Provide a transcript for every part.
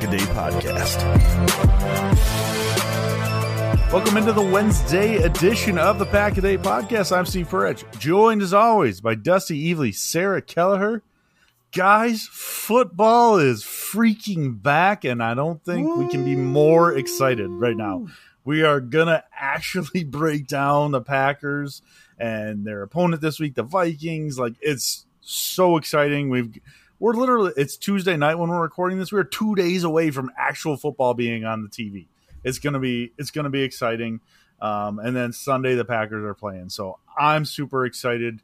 This is the Pack a Day Podcast. Welcome into the Wednesday edition of the Pack a Day Podcast. I'm Steve Perich, joined as always by Dusty Evely, Sarah Kelleher. Guys, football is freaking back, and I don't think we can be more excited right now. We are gonna actually break down the Packers and their opponent this week, the Vikings. Like it's so exciting. We've we're literally it's Tuesday night when we're recording this. We're two days away from actual football being on the TV. It's gonna be it's gonna be exciting. Um, and then Sunday the Packers are playing, so I'm super excited.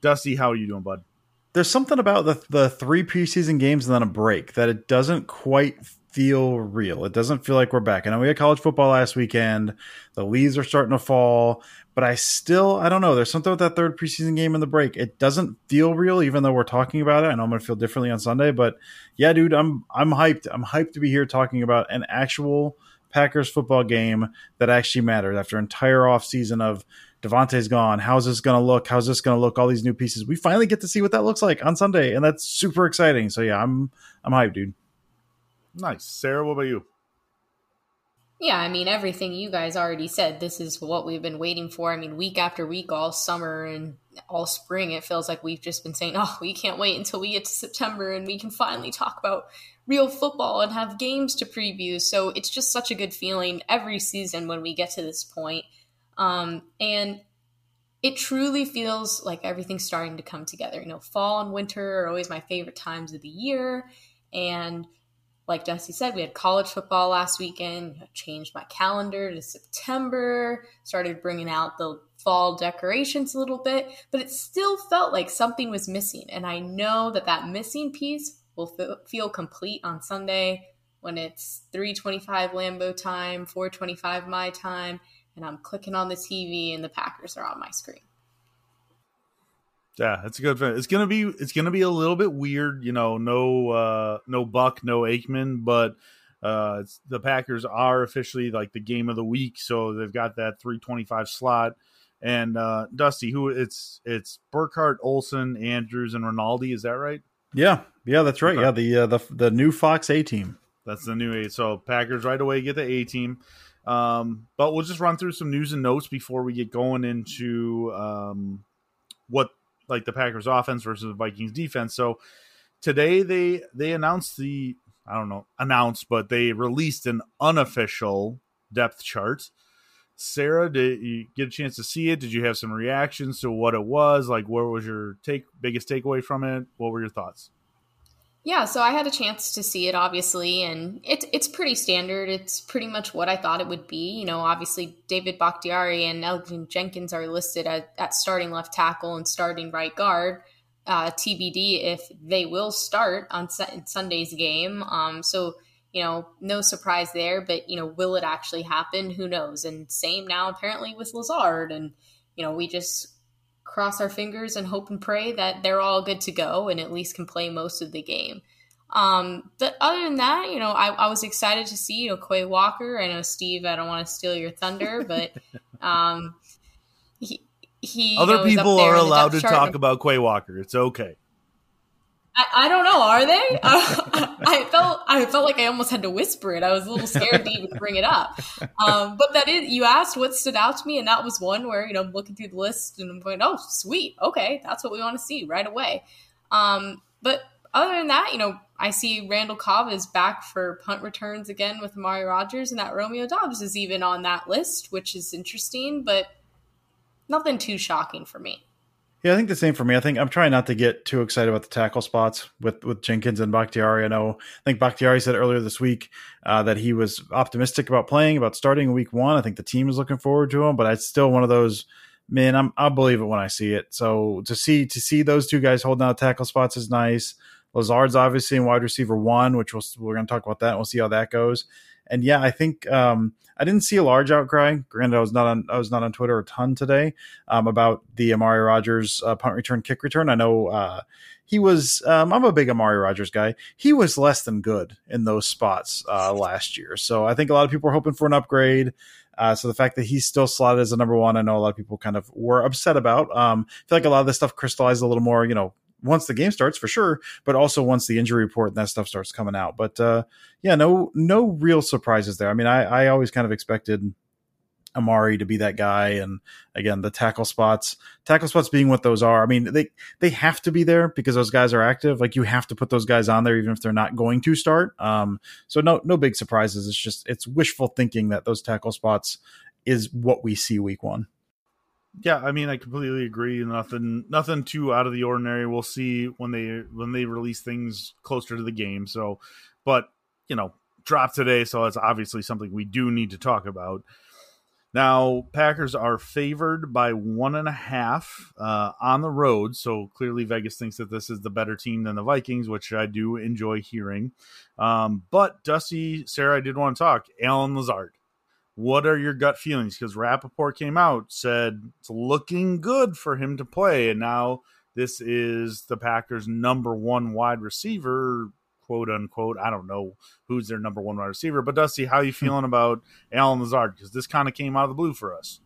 Dusty, how are you doing, bud? There's something about the the three preseason games and then a break that it doesn't quite feel real. It doesn't feel like we're back. I know we had college football last weekend. The leaves are starting to fall, but I still, I don't know. There's something with that third preseason game in the break. It doesn't feel real, even though we're talking about it. I know I'm going to feel differently on Sunday, but yeah, dude, I'm I'm hyped. I'm hyped to be here talking about an actual Packers football game that actually matters after an entire off season of Davante's gone. How's this going to look? How's this going to look? All these new pieces. We finally get to see what that looks like on Sunday, and that's super exciting. So yeah, I'm I'm hyped, dude. Nice, Sarah. What about you? Yeah, I mean, everything you guys already said. This is what we've been waiting for. I mean, week after week, all summer and all spring, it feels like we've just been saying, oh, we can't wait until we get to September and we can finally talk about real football and have games to preview. So it's just such a good feeling every season when we get to this point. Um, and it truly feels like everything's starting to come together. You know, fall and winter are always my favorite times of the year. And like Jesse said, we had college football last weekend. I changed my calendar to September, started bringing out the fall decorations a little bit, but it still felt like something was missing. And I know that that missing piece will f- feel complete on Sunday when it's 3:25 Lambeau time, 4:25 my time, and I'm clicking on the TV and the Packers are on my screen. Yeah, it's a good. It's gonna be it's gonna be a little bit weird, you know. No, uh, no Buck, no Aikman, but uh, the Packers are officially like the game of the week, so they've got that three twenty five slot. And uh, Dusty, who it's it's Burkhardt, Olsen, Andrews, and Rinaldi. Is that right? Yeah, yeah, that's right. Okay. Yeah, the uh, the the new Fox A team. That's the new A. So Packers right away get the A team. Um, but we'll just run through some news and notes before we get going into um, what like the Packers offense versus the Vikings defense. So today they they announced the I don't know announced, but they released an unofficial depth chart. Sarah, did you get a chance to see it? Did you have some reactions to what it was? Like, what was your take biggest takeaway from it? What were your thoughts? Yeah, so I had a chance to see it, obviously, and it's it's pretty standard. It's pretty much what I thought it would be. You know, obviously David Bakhtiari and Elgton Jenkins are listed at, at starting left tackle and starting right guard. Uh, TBD if they will start on Sunday's game. Um, so you know, no surprise there. But you know, will it actually happen? Who knows? And same now apparently with Lazard, and you know, we just cross our fingers and hope and pray that they're all good to go and at least can play most of the game. Um, but other than that, you know, I, I was excited to see, you know, Quay Walker. I know Steve, I don't want to steal your thunder, but um, he, he other you know, is up people are allowed to talk and- about Quay Walker. It's okay. I, I don't know. Are they? Uh, I felt I felt like I almost had to whisper it. I was a little scared to even bring it up. Um, but that is you asked what stood out to me, and that was one where you know I'm looking through the list and I'm going, oh, sweet, okay, that's what we want to see right away. Um, but other than that, you know, I see Randall Cobb is back for punt returns again with Amari Rodgers, and that Romeo Doubs is even on that list, which is interesting, but nothing too shocking for me. Yeah, I think the same for me. I think I'm trying not to get too excited about the tackle spots with with Jenkins and Bakhtiari. I know, I think Bakhtiari said earlier this week uh, that he was optimistic about playing, about starting week one. I think the team is looking forward to him, but it's still one of those. Man, I'm I'll believe it when I see it. So to see to see those two guys holding out tackle spots is nice. Lazard's obviously in wide receiver one, which we'll, we're going to talk about that. We'll see how that goes. And yeah, I think um, I didn't see a large outcry. Granted, I was not on I was not on Twitter a ton today um, about the Amari Rodgers uh, punt return, kick return. I know uh, he was. Um, I'm a big Amari Rodgers guy. He was less than good in those spots uh, last year, so I think a lot of people were hoping for an upgrade. Uh, so the fact that he's still slotted as a number one, I know a lot of people kind of were upset about. Um, I feel like a lot of this stuff crystallized a little more, you know, once the game starts for sure, but also once the injury report and that stuff starts coming out. But uh, yeah, no, no real surprises there. I mean, I, I always kind of expected Amari to be that guy, and again, the tackle spots, tackle spots being what those are. I mean, they they have to be there because those guys are active. Like you have to put those guys on there, even if they're not going to start. Um, so no, no big surprises. It's just it's wishful thinking that those tackle spots is what we see week one. Yeah, I mean, I completely agree. Nothing, nothing too out of the ordinary. We'll see when they when they release things closer to the game. So, but you know, drop today, so it's obviously something we do need to talk about. Now, Packers are favored by one and a half uh, on the road. So clearly, Vegas thinks that this is the better team than the Vikings, which I do enjoy hearing. Um, but Dusty, Sarah, I did want to talk. Allen Lazard, what are your gut feelings? Because Rapoport came out, said it's looking good for him to play. And now this is the Packers' number one wide receiver quote unquote. I don't know who's their number one wide receiver, but Dusty, how are you hmm. feeling about Allen Lazard? Because this kind of came out of the blue for us.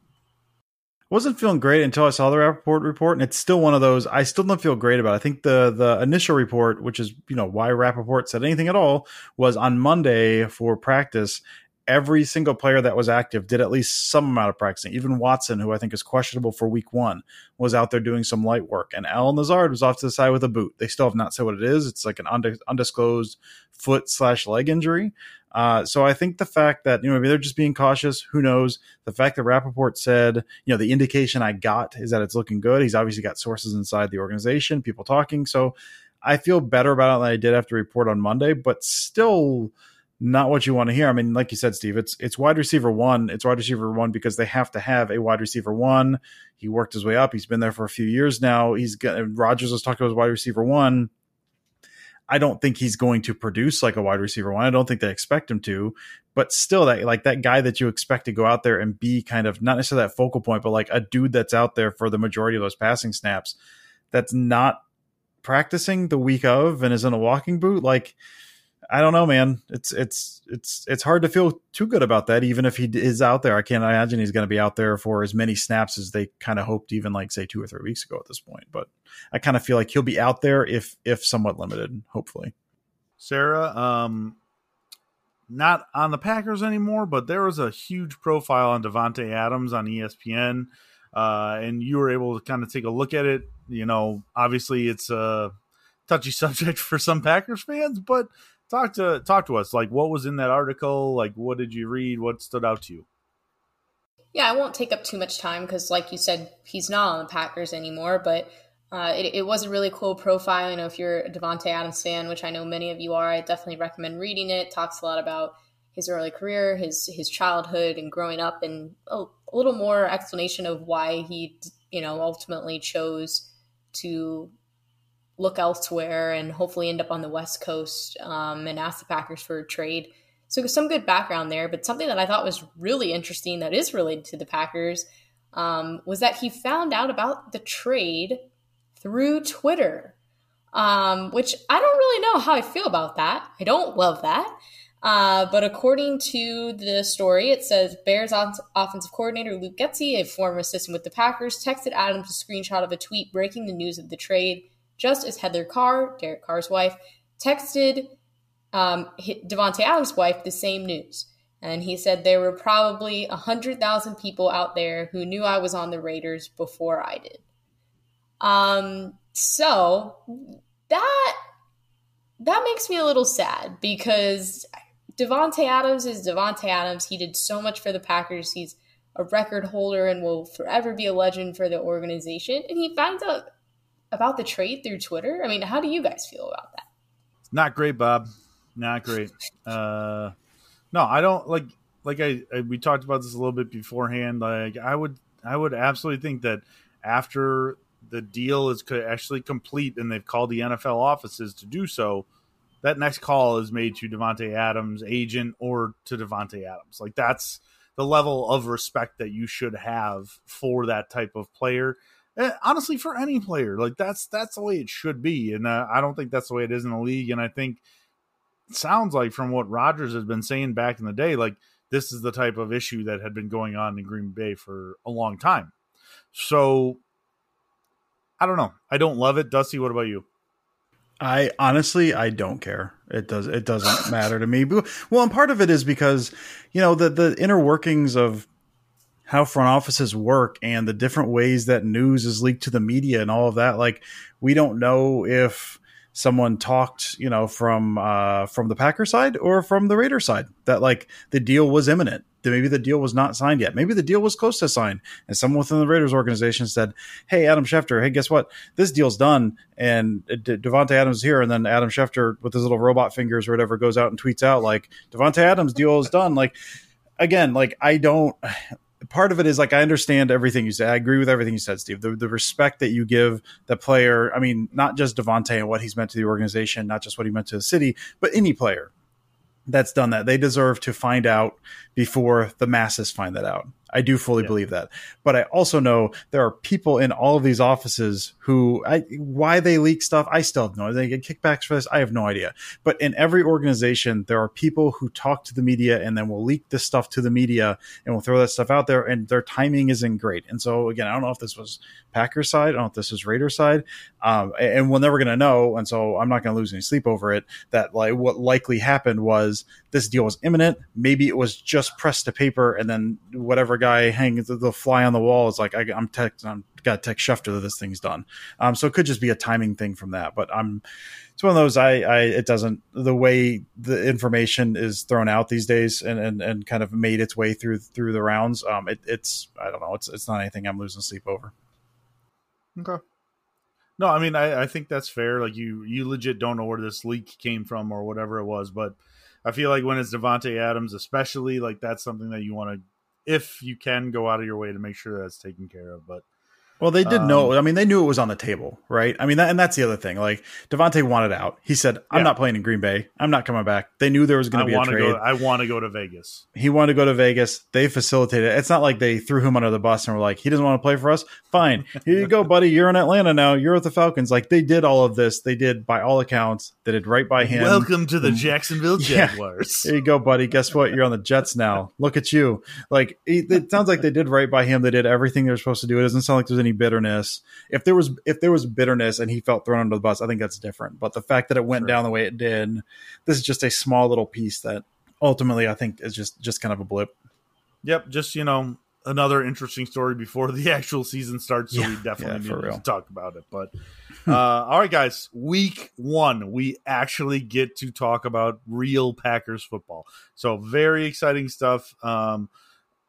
Wasn't feeling great until I saw the Rapoport report, and it's still one of those I still don't feel great about. I think the the initial report, which is you know why Rapoport said anything at all, was on Monday for practice. Every single player that was active did at least some amount of practicing. Even Watson, who I think is questionable for week one, was out there doing some light work. And Allen Lazard was off to the side with a boot. They still have not said what it is. It's like an undisclosed foot slash leg injury. Uh, so I think the fact that, you know, maybe they're just being cautious, who knows? The fact that Rapoport said, you know, the indication I got is that it's looking good. He's obviously got sources inside the organization, people talking. So I feel better about it than I did after report on Monday, but still not what you want to hear. I mean, like you said, Steve, it's it's wide receiver one. It's wide receiver one because they have to have a wide receiver one. He worked his way up. He's been there for a few years now. He's got Rodgers was talking about wide receiver one. I don't think he's going to produce like a wide receiver one. I don't think they expect him to, but still that like that guy that you expect to go out there and be kind of not necessarily that focal point, but like a dude that's out there for the majority of those passing snaps that's not practicing the week of and is in a walking boot. Like, I don't know, man. It's it's it's it's hard to feel too good about that, even if he is out there. I can't imagine he's going to be out there for as many snaps as they kind of hoped, even like say two or three weeks ago at this point. But I kind of feel like he'll be out there if if somewhat limited, hopefully. Sarah, um, not on the Packers anymore, but there was a huge profile on Davante Adams on ESPN, uh, and you were able to kind of take a look at it. You know, obviously it's a touchy subject for some Packers fans, but talk to talk to us. Like, what was in that article? Like, what did you read? What stood out to you? Yeah, I won't take up too much time because, like you said, he's not on the Packers anymore. But uh, it, it, was a really cool profile. You know, if you're a Davante Adams fan, which I know many of you are, I definitely recommend reading it. Talks a lot about his early career, his his childhood, and growing up, and a, a little more explanation of why he, you know, ultimately chose to look elsewhere and hopefully end up on the West Coast um, and ask the Packers for a trade. So some good background there, but something that I thought was really interesting that is related to the Packers um, was that he found out about the trade through Twitter, um, which I don't really know how I feel about that. I don't love that. Uh, but according to the story, it says Bears offensive coordinator Luke Getsy, a former assistant with the Packers, texted Adams a screenshot of a tweet breaking the news of the trade, just as Heather Carr, Derek Carr's wife, texted um, Davante Adams' wife the same news. And he said there were probably 100,000 people out there who knew I was on the Raiders before I did. Um, so that that makes me a little sad because Davante Adams is Davante Adams. He did so much for the Packers. He's a record holder and will forever be a legend for the organization. And he finds out about the trade through Twitter. I mean, how do you guys feel about that? Not great, Bob. Not great. Uh, no, I don't like. Like I, I, we talked about this a little bit beforehand. Like I would, I would absolutely think that after the deal is actually complete and they've called the NFL offices to do so, that next call is made to Davante Adams' agent or to Davante Adams. Like that's the level of respect that you should have for that type of player. And honestly, for any player, like that's that's the way it should be, and uh, I don't think that's the way it is in the league. And I think sounds like from what Rodgers has been saying back in the day, like this is the type of issue that had been going on in Green Bay for a long time. So I don't know. I don't love it. Dusty, what about you? I honestly I don't care. It does it doesn't matter to me. Well, and part of it is because you know the the inner workings of how front offices work and the different ways that news is leaked to the media and all of that. Like we don't know if someone talked, you know, from uh, from the Packer side or from the Raider side that like the deal was imminent. That maybe the deal was not signed yet. Maybe the deal was close to sign, and someone within the Raiders organization said, "Hey, Adam Schefter, hey, guess what? This deal's done." And De- Davante Adams here, and then Adam Schefter with his little robot fingers or whatever goes out and tweets out like, "Davante Adams deal is done." Like again, like I don't part of it is like I understand everything you said. I agree with everything you said, Steve. The, the respect that you give the player. I mean, not just Davante and what he's meant to the organization, not just what he meant to the city, but any player that's done that. They deserve to find out before the masses find that out. I do fully yeah. believe that. But I also know there are people in all of these offices who I why they leak stuff, I still have no idea. They get kickbacks for this, I have no idea. But in every organization, there are people who talk to the media and then will leak this stuff to the media and will throw that stuff out there and their timing isn't great. And so again, I don't know if this was Packers side, I don't know if this is Raider side. Um, and we're never gonna know, and so I'm not gonna lose any sleep over it. That like what likely happened was this deal was imminent. Maybe it was just pressed to paper and then whatever guy hanging the, fly on the wall is like, I, am text, I'm got to text Schefter that this thing's done. Um, so it could just be a timing thing from that. But I'm, it's one of those. I, I, it doesn't the way the information is thrown out these days and, and, and kind of made its way through through the rounds. Um, it, it's I don't know. It's it's not anything I'm losing sleep over. Okay. No, I mean I, I think that's fair. Like you you legit don't know where this leak came from or whatever it was, but I feel like when it's Davante Adams, especially like that's something that you want to if you can go out of your way to make sure that's taken care of. But well, they did um, know. I mean, they knew it was on the table, right? I mean, that, and that's the other thing. Like Davante wanted out. He said, "I'm yeah. not playing in Green Bay. I'm not coming back." They knew there was going to be a trade. Go, I want to go to Vegas. He wanted to go to Vegas. They facilitated. It's not like they threw him under the bus and were like, "He doesn't want to play for us." Fine, here you go, buddy. You're in Atlanta now. You're with the Falcons. Like they did all of this. They did by all accounts. Did right by him. Welcome to the mm. Jacksonville Jaguars. Yeah. There you go, buddy. Guess what? You're on the Jets now. Look at you. Like it sounds like they did right by him. They did everything they were supposed to do. It doesn't sound like there's any bitterness if there was if there was bitterness and he felt thrown under the bus, I think that's different. But the fact that it went sure. down the way it did, this is just a small little piece that ultimately I think is just just kind of a blip. Yep, just you know another interesting story before the actual season starts. So yeah, we definitely yeah, need to talk about it. But uh, all right, guys, week one, we actually get to talk about real Packers football. So very exciting stuff. Um,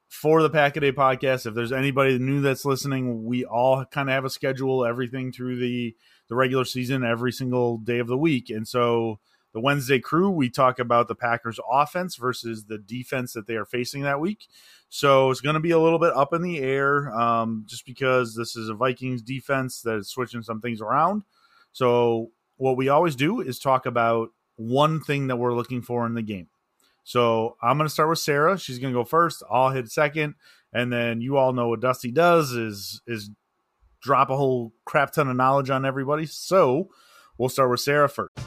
for the Pack a Day podcast. If there's anybody new that's listening, we all kind of have a schedule, everything through the the regular season, every single day of the week, and so the Wednesday crew, we talk about the Packers offense versus the defense that they are facing that week. So it's going to be a little bit up in the air um, just because this is a Vikings defense that is switching some things around. So what we always do is talk about one thing that we're looking for in the game. So I'm going to start with Sarah. She's going to go first. I'll hit second, and then you all know what Dusty does is is drop a whole crap ton of knowledge on everybody. So we'll start with Sarah first.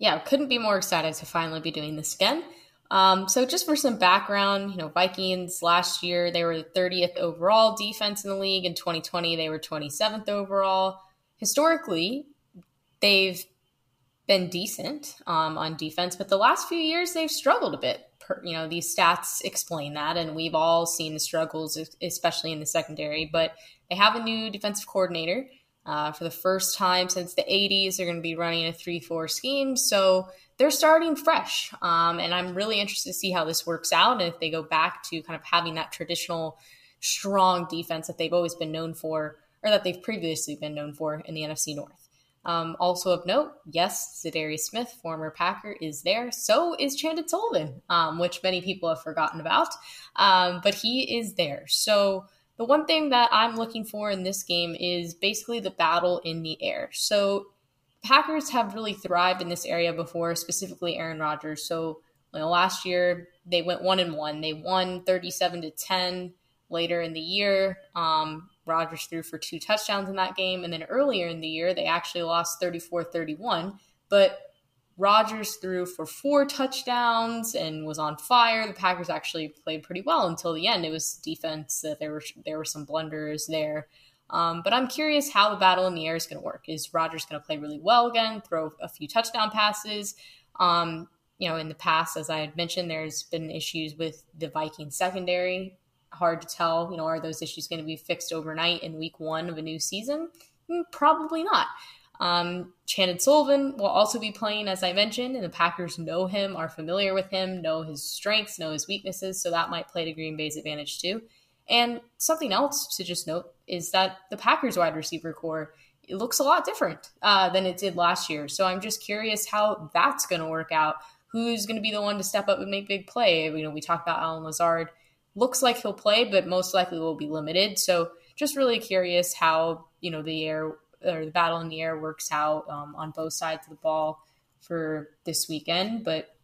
yeah, couldn't be more excited to finally be doing this again. Um, so, just for some background, you know, Vikings last year they were the 30th overall defense in the league. In 2020, they were 27th overall. Historically, they've been decent um, on defense, but the last few years they've struggled a bit. Per, you know, these stats explain that, and we've all seen the struggles, especially in the secondary. But they have a new defensive coordinator. Uh, for the first time since the 80s, they're going to be running a 3 4 scheme. So they're starting fresh. Um, and I'm really interested to see how this works out and if they go back to kind of having that traditional strong defense that they've always been known for, or that they've previously been known for in the NFC North. Um, also of note, yes, Za'Darius Smith, former Packer, is there. So is Chandon Sullivan, um, which many people have forgotten about. Um, but he is there. So the one thing that I'm looking for in this game is basically the battle in the air. So Packers have really thrived in this area before, specifically Aaron Rodgers. So you know, last year they went one and one. They won 37 to 10 later in the year. Um, Rodgers threw for two touchdowns in that game. And then earlier in the year, they actually lost 34 31. But Rodgers threw for four touchdowns and was on fire. The Packers actually played pretty well until the end. It was defense that there were there were some blunders there. Um, but I'm curious how the battle in the air is going to work. Is Rodgers going to play really well again, throw a few touchdown passes? Um, you know, in the past, as I had mentioned, there's been issues with the Viking secondary. Hard to tell. You know, are those issues going to be fixed overnight in week one of a new season? Hmm, probably not. Um, Chandon Sullivan will also be playing, as I mentioned, and the Packers know him, are familiar with him, know his strengths, know his weaknesses, so that might play to Green Bay's advantage too. And something else to just note is that the Packers wide receiver core it looks a lot different uh, than it did last year. So I'm just curious how that's going to work out. Who's going to be the one to step up and make big play? You know, we talked about Allen Lazard. Looks like he'll play, but most likely will be limited. So just really curious how you know the air or the battle in the air works out um, on both sides of the ball for this weekend. But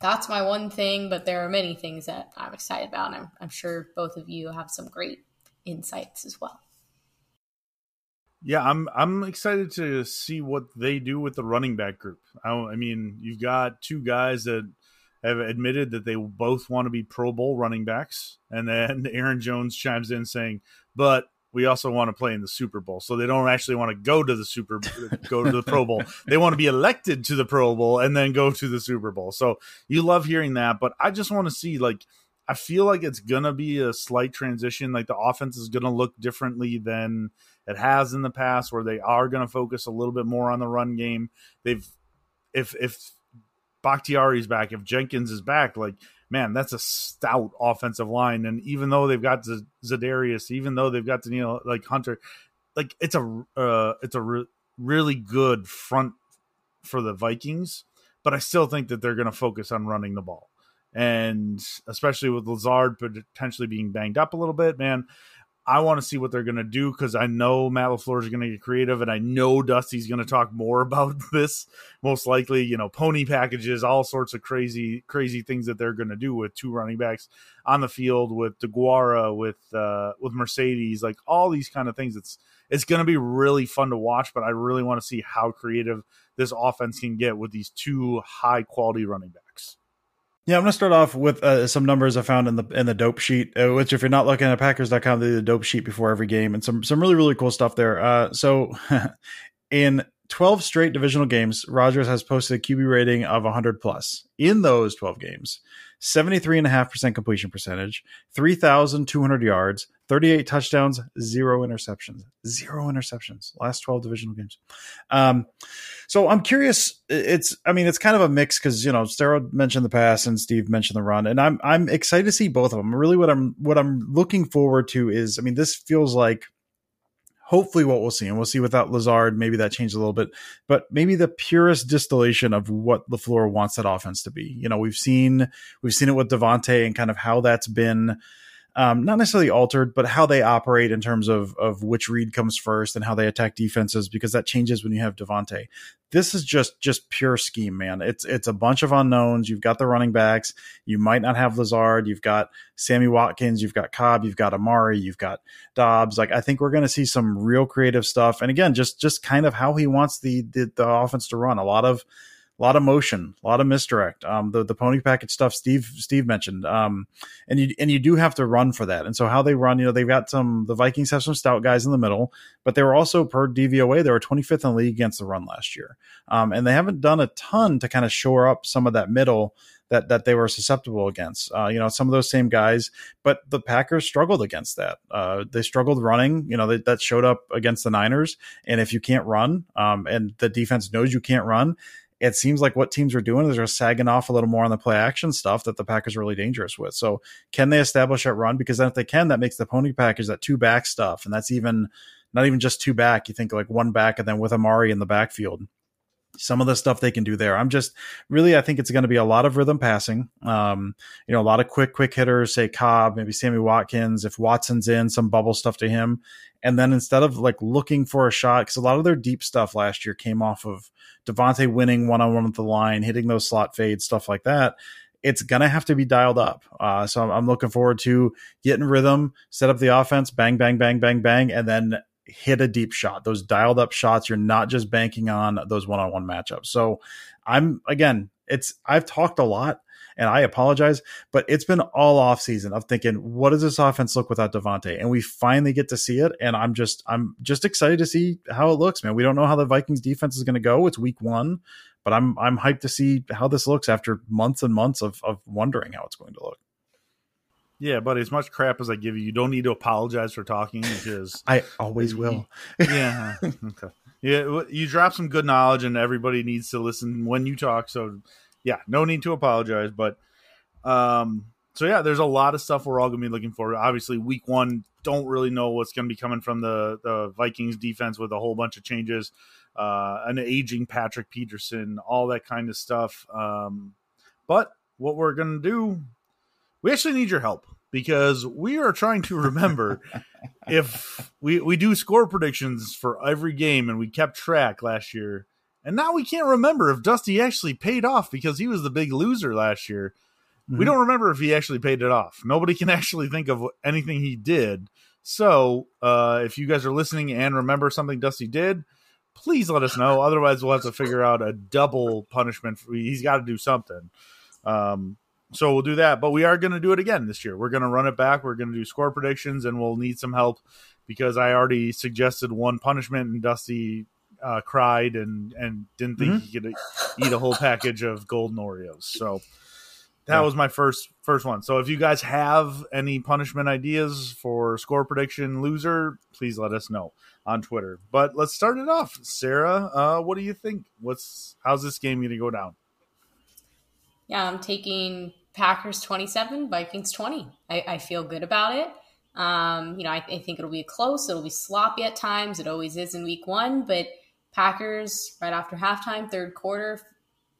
that's my one thing. But there are many things that I'm excited about, and I'm, I'm sure both of you have some great insights as well. Yeah, I'm I'm excited to see what they do with the running back group. I, I mean, you've got two guys that have admitted that they both want to be Pro Bowl running backs, and then Aaron Jones chimes in saying, "But we also want to play in the Super Bowl. So they don't actually want to go to the Super go to the Pro Bowl. They want to be elected to the Pro Bowl and then go to the Super Bowl. So you love hearing that, but I just want to see like I feel like it's going to be a slight transition like the offense is going to look differently than it has in the past where they are going to focus a little bit more on the run game. They've if if Bakhtiari's back, if Jenkins is back, like man, that's a stout offensive line. And even though they've got Z- Za'Darius, even though they've got Danielle like Hunter, like it's a uh, it's a re- really good front for the Vikings. But I still think that they're going to focus on running the ball. and especially with Lazard potentially being banged up a little bit, man. I want to see what they're going to do because I know Matt LaFleur is going to get creative, and I know Dusty's going to talk more about this. Most likely, you know, pony packages, all sorts of crazy, crazy things that they're going to do with two running backs on the field, with DeGuara, with uh, with Mercedes, like all these kind of things. It's it's going to be really fun to watch, but I really want to see how creative this offense can get with these two high quality running backs. Yeah, I'm going to start off with uh, some numbers I found in the in the dope sheet. Uh, which, if you're not looking at Packers.com, they do the dope sheet before every game, and some some really really cool stuff there. Uh, so, in 12 straight divisional games, Rodgers has posted a QB rating of 100 plus. In those 12 games, 73.5% completion percentage, 3,200 yards, 38 touchdowns, zero interceptions. Zero interceptions. Last 12 divisional games. Um, so I'm curious. It's, I mean, it's kind of a mix because, you know, Sarah mentioned the pass and Steve mentioned the run. And I'm, I'm excited to see both of them. Really, what I'm, what I'm looking forward to is, I mean, this feels like hopefully what we'll see, and we'll see without Lazard, maybe that changed a little bit, but maybe the purest distillation of what LaFleur wants that offense to be. You know, we've seen we've seen it with Davante and kind of how that's been um, not necessarily altered, but how they operate in terms of of which read comes first and how they attack defenses, because that changes when you have Davante. This is just just pure scheme, man. It's it's a bunch of unknowns. You've got the running backs. You might not have Lazard. You've got Sammy Watkins. You've got Cobb. You've got Amari. You've got Doubs. Like I think we're going to see some real creative stuff. And again, just just kind of how he wants the the, the offense to run. A lot of a lot of motion, a lot of misdirect. Um, the the pony package stuff Steve Steve mentioned. Um, and you and you do have to run for that. And so how they run, you know, they've got some. The Vikings have some stout guys in the middle, but they were also per DVOA they were 25th in the league against the run last year. Um, and they haven't done a ton to kind of shore up some of that middle that that they were susceptible against. Uh, you know, some of those same guys, but the Packers struggled against that. Uh, they struggled running. You know, they, that showed up against the Niners. And if you can't run, um, and the defense knows you can't run, it seems like what teams are doing is they're sagging off a little more on the play action stuff that the Packers are really dangerous with. So can they establish that run? Because then if they can, that makes the pony package that two back stuff, and that's even not even just two back. You think like one back and then with Amari in the backfield. Some of the stuff they can do there. I'm just really, I think it's going to be a lot of rhythm passing. Um, you know, a lot of quick, quick hitters, say Cobb, maybe Sammy Watkins. If Watson's in, some bubble stuff to him. And then instead of like looking for a shot, because a lot of their deep stuff last year came off of Davante winning one on one with the line, hitting those slot fades, stuff like that. It's gonna have to be dialed up. Uh, so I'm, I'm looking forward to getting rhythm, set up the offense, bang, bang, bang, bang, bang, and then hit a deep shot. Those dialed up shots. You're not just banking on those one on one matchups. So I'm again, it's I've talked a lot and I apologize, but it's been all off season of thinking, what does this offense look without Davante? And we finally get to see it. And I'm just, I'm just excited to see how it looks, man. We don't know how the Vikings defense is going to go. It's week one, but I'm, I'm hyped to see how this looks after months and months of, of wondering how it's going to look. Yeah, but as much crap as I give you, you don't need to apologize for talking because I always will. yeah. Okay. Yeah, you drop some good knowledge, and everybody needs to listen when you talk. So yeah, no need to apologize. But um, so yeah, there's a lot of stuff we're all gonna be looking for. Obviously, week one, don't really know what's gonna be coming from the the Vikings defense with a whole bunch of changes, uh, an aging Patrick Peterson, all that kind of stuff. Um, but what we're gonna do, we actually need your help because we are trying to remember if we we do score predictions for every game and we kept track last year and now we can't remember if Dusty actually paid off because he was the big loser last year. Mm-hmm. We don't remember if he actually paid it off. Nobody can actually think of anything he did. So, uh, if you guys are listening and remember something Dusty did, please let us know. Otherwise, we'll have to figure out a double punishment. For, he's got to do something. Um, so we'll do that. But we are going to do it again this year. We're going to run it back. We're going to do score predictions, and we'll need some help because I already suggested one punishment, and Dusty uh, cried and and didn't think mm-hmm. he could eat a whole package of golden Oreos. So that yeah. was my first first one. So if you guys have any punishment ideas for score prediction loser, please let us know on Twitter. But let's start it off. Sarah, uh, what do you think? What's how's this game going to go down? Yeah, I'm taking Packers 27, Vikings 20. I, I feel good about it. Um, you know, I, I, think it'll be close. It'll be sloppy at times. It always is in week one, but Packers, right after halftime, third quarter,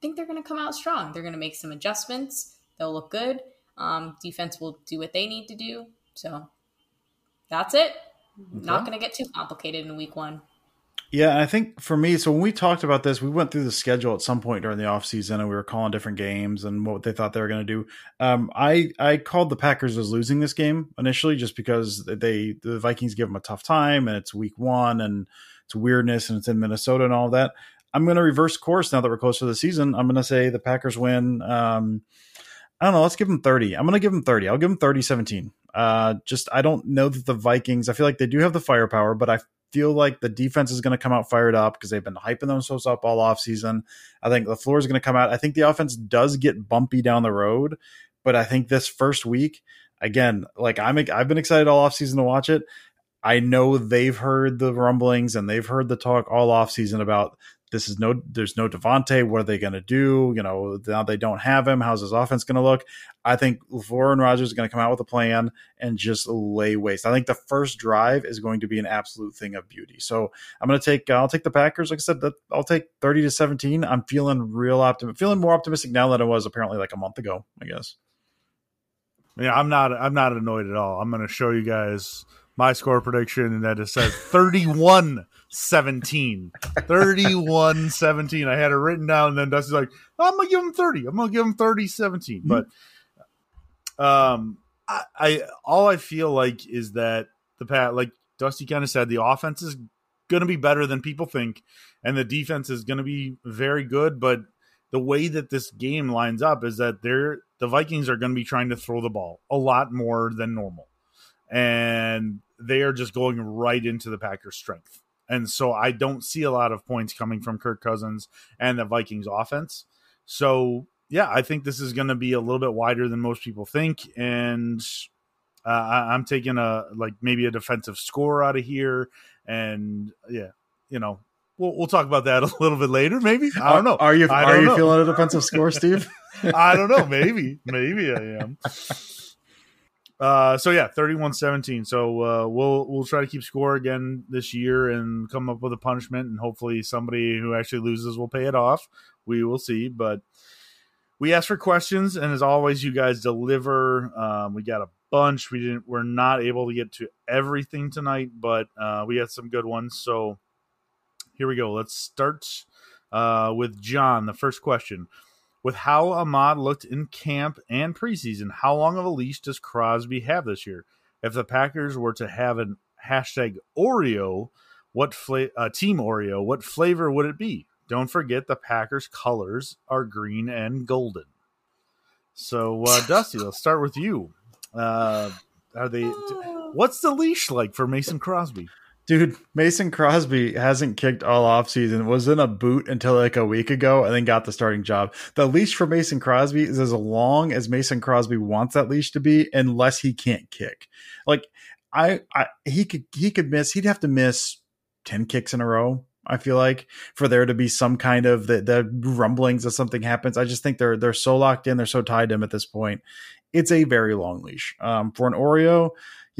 think they're going to come out strong. They're going to make some adjustments. they'll look good. Um, defense will do what they need to do. So that's it. Okay. Not going to get too complicated in week one. Yeah, I think for me, so when we talked about this, we went through the schedule at some point during the offseason and we were calling different games and what they thought they were going to do. Um, I I called the Packers as losing this game initially just because they the Vikings give them a tough time and it's week one and it's weirdness and it's in Minnesota and all that. I'm going to reverse course now that we're close to the season. I'm going to say the Packers win. Um, I don't know. Let's give them 30. I'm going to give them 30. I'll give them 30 17. Uh, just, I don't know that the Vikings, I feel like they do have the firepower, but I feel like the defense is going to come out fired up because they've been hyping themselves up all off season. I think LaFleur is going to come out. I think the offense does get bumpy down the road, but I think this first week, again, like I'm, I've been excited all off season to watch it. I know they've heard the rumblings and they've heard the talk all off season about this is no there's no Davante. What are they going to do? You know, now they don't have him. How's his offense going to look? I think and Rodgers are going to come out with a plan and just lay waste. I think the first drive is going to be an absolute thing of beauty. So I'm going to take uh, I'll take the Packers. Like I said, I'll take 30 to 17. I'm feeling real optimistic, feeling more optimistic now than I was apparently like a month ago. I guess. Yeah, I'm not. I'm not annoyed at all. I'm going to show you guys my score prediction, and that it says 31 17. 31 17. I had it written down, and then Dusty's like, I'm going to give him 30. I'm going to give him 30 17. But um, I, I, all I feel like is that the pat, like Dusty kind of said, the offense is going to be better than people think, and the defense is going to be very good. But the way that this game lines up is that they're the Vikings are going to be trying to throw the ball a lot more than normal. And they are just going right into the Packers' strength. And so I don't see a lot of points coming from Kirk Cousins and the Vikings offense. So yeah, I think this is going to be a little bit wider than most people think, and uh, I, am taking a like maybe a defensive score out of here, and yeah, you know, we'll we'll talk about that a little bit later. Maybe I don't know. Are you are you know. feeling a defensive score, Steve? I don't know. Maybe maybe I am. Uh, so yeah, 31-17. So uh, we'll we'll try to keep score again this year and come up with a punishment, and hopefully somebody who actually loses will pay it off. We will see, but we ask for questions, and as always, you guys deliver. Um, we got a bunch. We didn't. We're not able to get to everything tonight, but uh, we got some good ones. So here we go. Let's start uh, with John. The first question: With how Ahmed looked in camp and preseason, how long of a leash does Crosby have this year? If the Packers were to have an hashtag Oreo, what fla- uh, team Oreo? What flavor would it be? Don't forget the Packers' colors are green and golden. So, uh, Dusty, let's start with you. Uh, are they? What's the leash like for Mason Crosby? Dude, Mason Crosby hasn't kicked all off season. Was in a boot until like a week ago, and then got the starting job. The leash for Mason Crosby is as long as Mason Crosby wants that leash to be, unless he can't kick. Like I, I he could he could miss. He'd have to miss ten kicks in a row I feel like for there to be some kind of the, the rumblings of something happens. I just think they're they're so locked in, they're so tied to him at this point. It's a very long leash. Um, for an Oreo,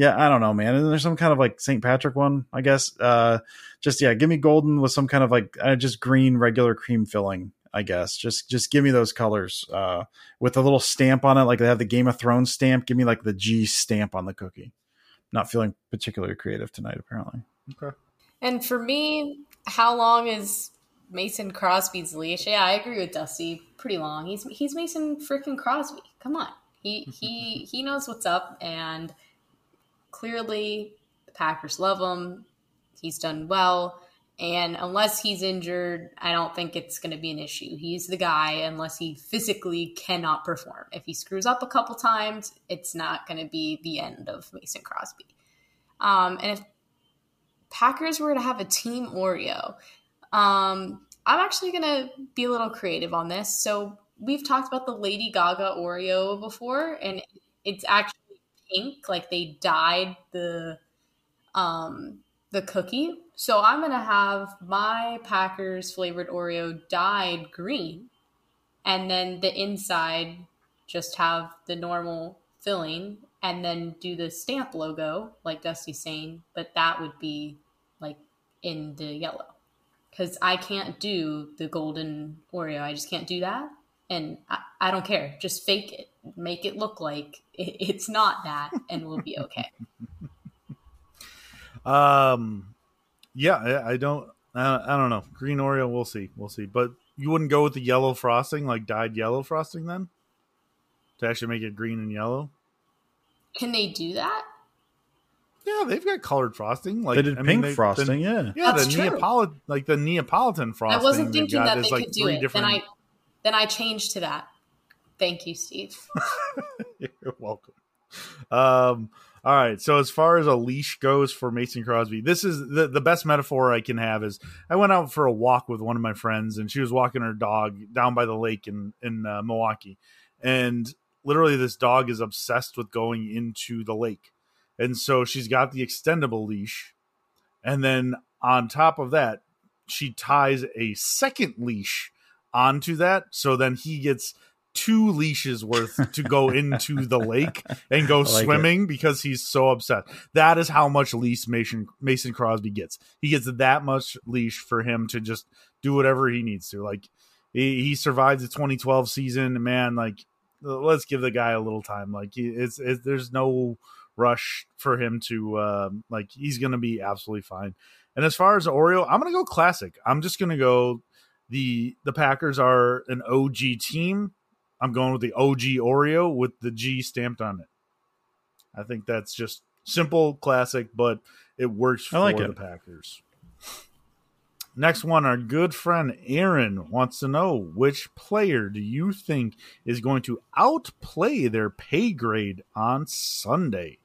yeah, I don't know, man. And there's some kind of like St. Patrick one, I guess. Uh, just yeah, give me golden with some kind of like uh, just green regular cream filling. I guess just just give me those colors uh, with a little stamp on it, like they have the Game of Thrones stamp. Give me like the G stamp on the cookie. Not feeling particularly creative tonight, apparently. Okay. And for me, how long is Mason Crosby's leash? Yeah, I agree with Dusty. Pretty long. He's he's Mason freaking Crosby. Come on, he he he knows what's up, and clearly the Packers love him. He's done well, and unless he's injured, I don't think it's going to be an issue. He's the guy unless he physically cannot perform. If he screws up a couple times, it's not going to be the end of Mason Crosby. Um, and if Packers were to have a team Oreo, um, I'm actually going to be a little creative on this. So we've talked about the Lady Gaga Oreo before, and it's actually pink, like they dyed the um, the cookie. So I'm to have my Packers flavored Oreo dyed green, and then the inside just have the normal filling and then do the stamp logo like Dusty's saying, but that would be like in the yellow because I can't do the golden Oreo. I just can't do that. And I, I don't care. Just fake it. Make it look like it's not that, and we'll be okay. Um, yeah, I, I don't, I, I don't know. Green Oreo, we'll see, we'll see. But you wouldn't go with the yellow frosting, like dyed yellow frosting, then, to actually make it green and yellow. Can they do that? Yeah, they've got colored frosting. Like they did I pink mean, they- frosting, the- yeah. Yeah, That's the true. Neapolitan, like the Neapolitan frosting. I wasn't thinking got that is, they like could do three it. different- Then I then I changed to that. Thank you, Steve. You're welcome. Um, all right. So as far as a leash goes for Mason Crosby, this is the, the best metaphor I can have is I went out for a walk with one of my friends and she was walking her dog down by the lake in, in uh, Milwaukee. And literally this dog is obsessed with going into the lake. And so she's got the extendable leash. And then on top of that, she ties a second leash onto that. So then he gets two leashes worth to go into the lake and go like it. swimming because he's so upset. That is how much leash Mason Mason Crosby gets. He gets that much leash for him to just do whatever he needs to. Like he, he survived the 2012 season, man. Like let's give the guy a little time. Like it's, it's there's no rush for him to um, like he's gonna be absolutely fine. And as far as Oreo, I'm gonna go classic. I'm just gonna go the the Packers are an OG team. I'm going with the OG Oreo with the G stamped on it. I think that's just simple, classic, but it works for I like the it. Packers. Next one, our good friend Aaron wants to know which player do you think is going to outplay their pay grade on Sunday?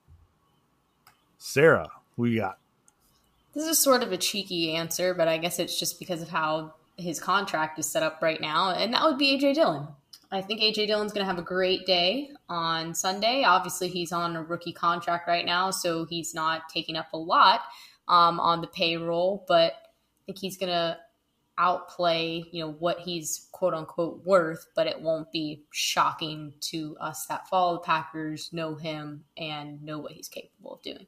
Sarah, who you got? This is sort of a cheeky answer, but I guess it's just because of how his contract is set up right now, and that would be AJ Dillon. I think AJ Dillon's going to have a great day on Sunday. Obviously, he's on a rookie contract right now, so he's not taking up a lot um, on the payroll, but I think he's going to outplay, you know, what he's quote unquote worth, but it won't be shocking to us that follow the Packers, know him, and know what he's capable of doing.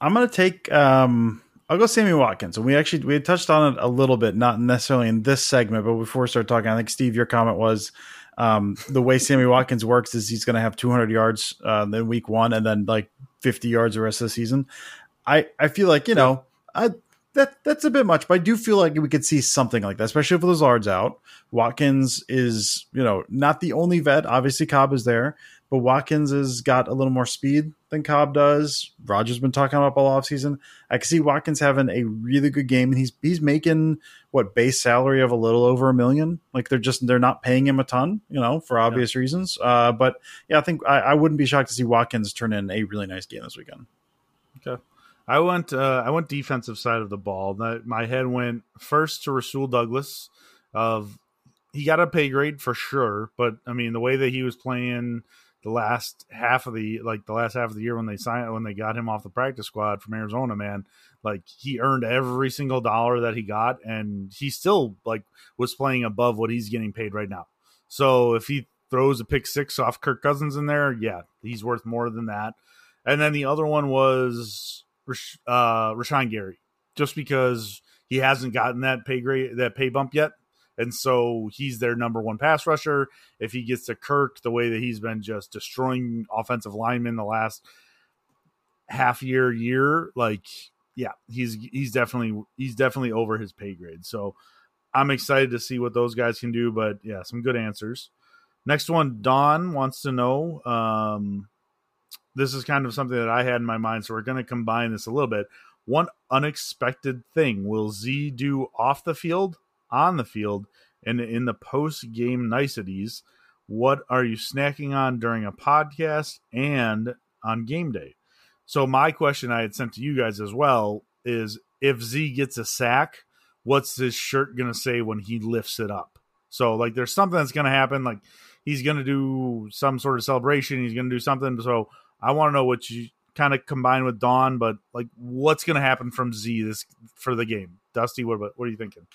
I'm gonna take um I'll go Sammy Watkins. And we actually we touched on it a little bit, not necessarily in this segment, but before we start talking, I think Steve, your comment was um the way Sammy Watkins works is he's gonna have 200 yards uh, in week one and then like 50 yards the rest of the season. I I feel like you know I that that's a bit much, but I do feel like we could see something like that, especially if Lazard's out. Watkins is, you know, not the only vet. Obviously, Cobb is there, but Watkins has got a little more speed than Cobb does. Rodgers been talking about all offseason. I can see Watkins having a really good game, and he's he's making what base salary of a little over a million. Like they're just they're not paying him a ton, you know, for obvious reasons. Uh, but yeah, I think I, I wouldn't be shocked to see Watkins turn in a really nice game this weekend. Okay. I went uh, I went defensive side of the ball. My head went first to Rasul Douglas. Of he got a pay grade for sure, but I mean the way that he was playing the last half of the like the last half of the year when they signed when they got him off the practice squad from Arizona, man, like he earned every single dollar that he got, and he still like was playing above what he's getting paid right now. So if he throws a pick six off Kirk Cousins in there, yeah, he's worth more than that. And then the other one was uh, Rashan Gary, just because he hasn't gotten that pay grade, that pay bump yet, and so he's their number one pass rusher. If he gets to Kirk the way that he's been just destroying offensive linemen the last half year, year, like yeah, he's he's definitely he's definitely over his pay grade. So I'm excited to see what those guys can do. But yeah, some good answers. Next one, Don wants to know. Um, this is kind of something that I had in my mind, so we're going to combine this a little bit. One unexpected thing will Z do off the field, on the field, and in the post game niceties? What are you snacking on during a podcast and on game day? So, my question I had sent to you guys as well is if Z gets a sack, what's his shirt going to say when he lifts it up? So, like, there's something that's going to happen. Like, he's going to do some sort of celebration. He's going to do something. So, I want to know what you kind of combine with Dawn, but like, what's going to happen from Z this for the game? Dusty, what about what are you thinking?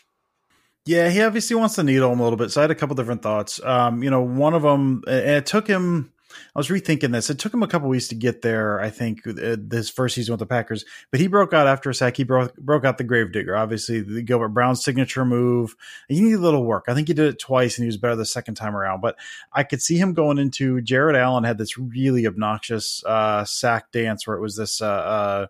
Yeah, he obviously wants to needle him a little bit. So I had a couple different thoughts. Um, you know, one of them, and it took him I was rethinking this. It took him a couple weeks to get there. I think uh, this first season with the Packers, but he broke out after a sack. He broke broke out the Gravedigger. Obviously, the Gilbert Brown signature move. He needed a little work. I think he did it twice, and he was better the second time around. But I could see him going into Jared Allen had this really obnoxious uh, sack dance where it was this. Uh, uh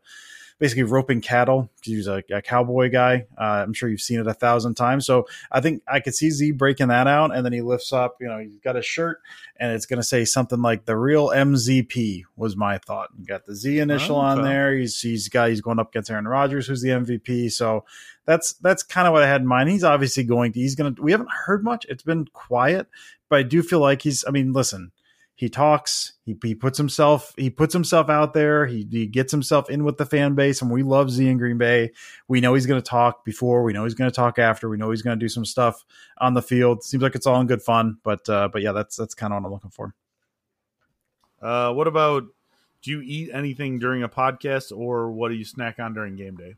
basically roping cattle because he was a, a cowboy guy. Uh, I'm sure you've seen it a thousand times. So I think I could see Z breaking that out, and then he lifts up. You know, he's got a shirt, and it's going to say something like "the real MZP." Was my thought. You got the Z initial oh, okay. on there. He's he's got he's going up against Aaron Rodgers, who's the MVP. So that's that's kind of what I had in mind. He's obviously going to. He's going to. We haven't heard much. It's been quiet, but I do feel like he's. I mean, listen he talks he, he puts himself he puts himself out there. He, he gets himself in with the fan base and we love z in green bay. We know he's going to talk before. We know he's going to talk after. We know he's going to do some stuff on the field. Seems like it's all in good fun but uh but yeah that's that's kind of what i'm looking for. Uh what about do you eat anything during a podcast or what do you snack on during game day?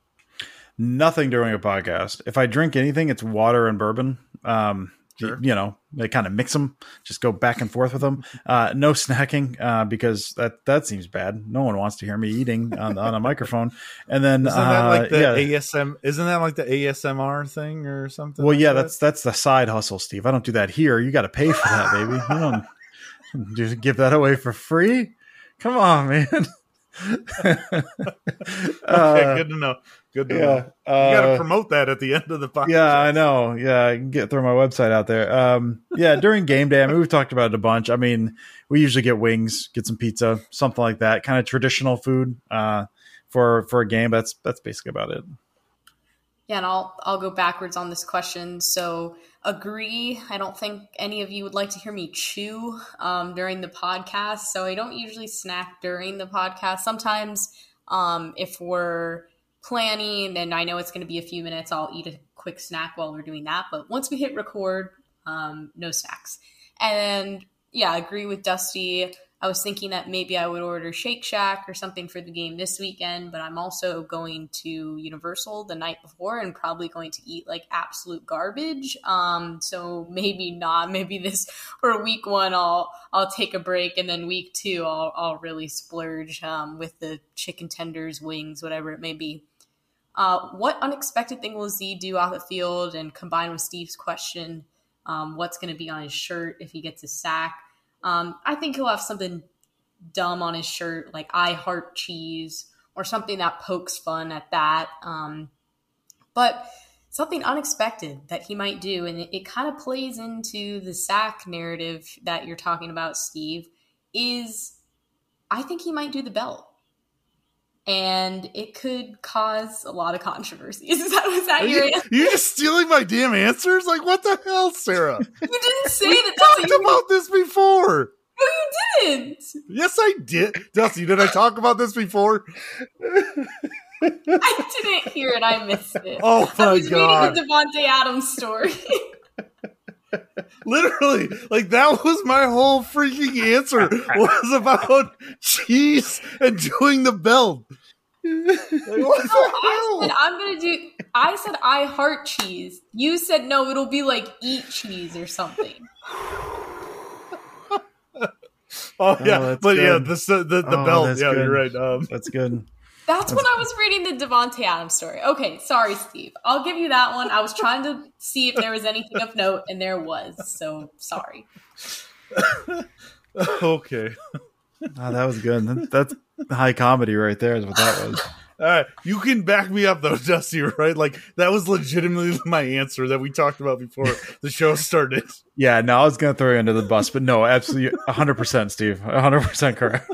Nothing during a podcast. If i drink anything it's water and bourbon. Um Sure. You know, they kind of mix them, just go back and forth with them. Uh, no snacking uh, because that that seems bad. No one wants to hear me eating on, on a microphone. And then isn't that like the uh, yeah. ASM? Isn't that like the ASMR thing or something? Well, like yeah, that? that's that's the side hustle, Steve. I don't do that here. You got to pay for that, baby. You don't just give that away for free. Come on, man. okay, uh, good to know. Good to yeah, know. Uh, you got to promote that at the end of the podcast. Yeah, I know. Yeah, I can get throw my website out there. Um, yeah, during game day, I mean, we've talked about it a bunch. I mean, we usually get wings, get some pizza, something like that, kind of traditional food uh, for for a game. That's that's basically about it. Yeah, and I'll I'll go backwards on this question. So agree. I don't think any of you would like to hear me chew um, during the podcast. So I don't usually snack during the podcast. Sometimes um, if we're planning and I know it's going to be a few minutes, I'll eat a quick snack while we're doing that. But once we hit record, um, no snacks. And yeah, I agree with Dusty. I was thinking that maybe I would order Shake Shack or something for the game this weekend, but I'm also going to Universal the night before and probably going to eat like absolute garbage. Um, so maybe not. Maybe this or week one I'll I'll take a break, and then week two I'll I'll really splurge um, with the chicken tenders, wings, whatever it may be. Uh, what unexpected thing will Z do off the field? And combined with Steve's question, um, what's going to be on his shirt if he gets a sack? Um, I think he'll have something dumb on his shirt, like I heart cheese, or something that pokes fun at that. Um, but something unexpected that he might do, and it, it kind of plays into the sack narrative that you're talking about, Steve, is I think he might do the belt. And it could cause a lot of controversies. Is that was that your you, You're just stealing my damn answers? Like what the hell, Sarah? you didn't say we that. Talked about this before. No, you didn't. Yes, I did. Dusty, did I talk about this before? I didn't hear it. I missed it. Oh my I was god! Reading the Davante Adams story. Literally, like that was my whole freaking answer was about cheese and doing the belt. Like, what no, I said I'm gonna do. I said I heart cheese. You said no. It'll be like eat cheese or something. oh yeah, oh, but good. yeah, the the, the oh, belt. Yeah, good. you're right. Um, that's good. That's, when I was reading the Davante Adams story. Okay, sorry, Steve. I'll give you that one. I was trying to see if there was anything of note, and there was. So sorry. okay. Oh, that was good. That's high comedy right there. Is what that was. All right, you can back me up though, Dusty. Right? Like that was legitimately my answer that we talked about before the show started. Yeah, no, I was gonna throw you under the bus, but no, absolutely, hundred percent, Steve, hundred percent correct.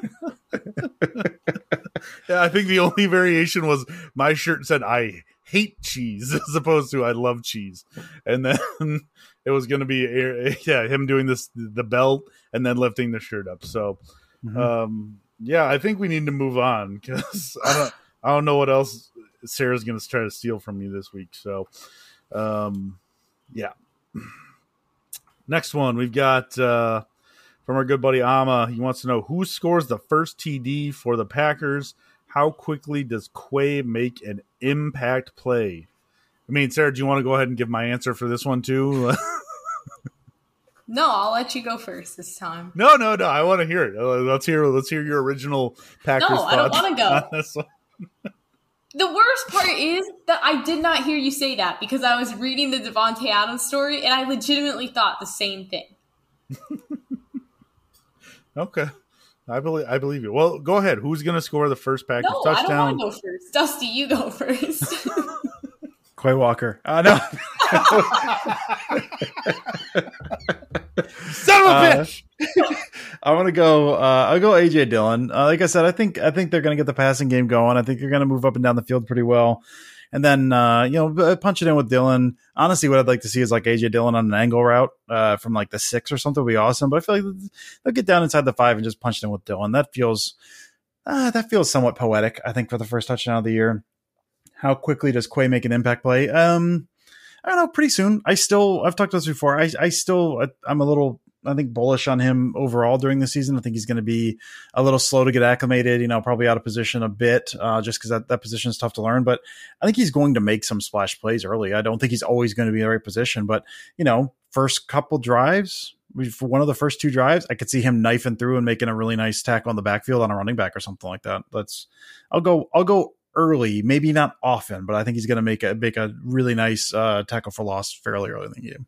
yeah, I think the only variation was my shirt said I hate cheese as opposed to I love cheese, and then it was gonna be yeah him doing this the belt and then lifting the shirt up. So, mm-hmm. um, yeah, I think we need to move on because I don't. I don't know what else Sarah's going to try to steal from me this week. So, um, yeah. Next one, we've got uh, from our good buddy Ama. He wants to know who scores the first TD for the Packers. How quickly does Quay make an impact play? I mean, Sarah, do you want to go ahead and give my answer for this one too? No, I'll let you go first this time. No, no, no. I want to hear it. Uh, Let's hear. Let's hear your original Packers. No, I don't thoughts wanna go. on this one. The worst part is that I did not hear you say that because I was reading the Davante Adams story and I legitimately thought the same thing. Okay, I believe. I believe you. Well, go ahead. Who's going to score the first Packers No, I don't touchdown? want to go first. Dusty, you go first. Quay Walker. Uh, no. Son of a Uh, bitch! I want to go. Uh, I'll go AJ Dillon. Uh, like I said, I think I think they're going to get the passing game going. I think they're going to move up and down the field pretty well, and then uh, you know punch it in with Dillon. Honestly, what I'd like to see is like AJ Dillon on an angle route uh, from like the six or something would be awesome. But I feel like they'll get down inside the five and just punch it in with Dillon. That feels uh, that feels somewhat poetic. I think for the first touchdown of the year. How quickly does Quay make an impact play? Um, I don't know. Pretty soon. I still. I've talked about this before. I I still. I'm a little. I think bullish on him overall during the season. I think he's going to be a little slow to get acclimated. You know, probably out of position a bit, uh, just because that that position is tough to learn. But I think he's going to make some splash plays early. I don't think he's always going to be in the right position. But you know, first couple drives. One of the first two drives, I could see him knifing through and making a really nice tackle on the backfield on a running back or something like that. That's I'll go. I'll go early, maybe not often, but I think he's going to make a make a really nice uh, tackle for loss fairly early in the game.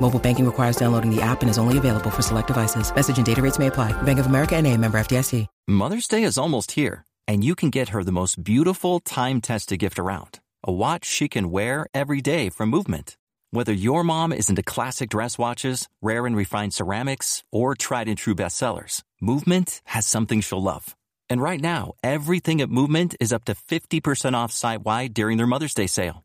Mobile banking requires downloading the app and is only available for select devices. Message and data rates may apply. Bank of America and a member FDIC. Mother's Day is almost here, and you can get her the most beautiful time tested gift around a watch she can wear every day from Movement. Whether your mom is into classic dress watches, rare and refined ceramics, or tried and true bestsellers, Movement has something she'll love. And right now, everything at Movement is up to 50% off site wide during their Mother's Day sale.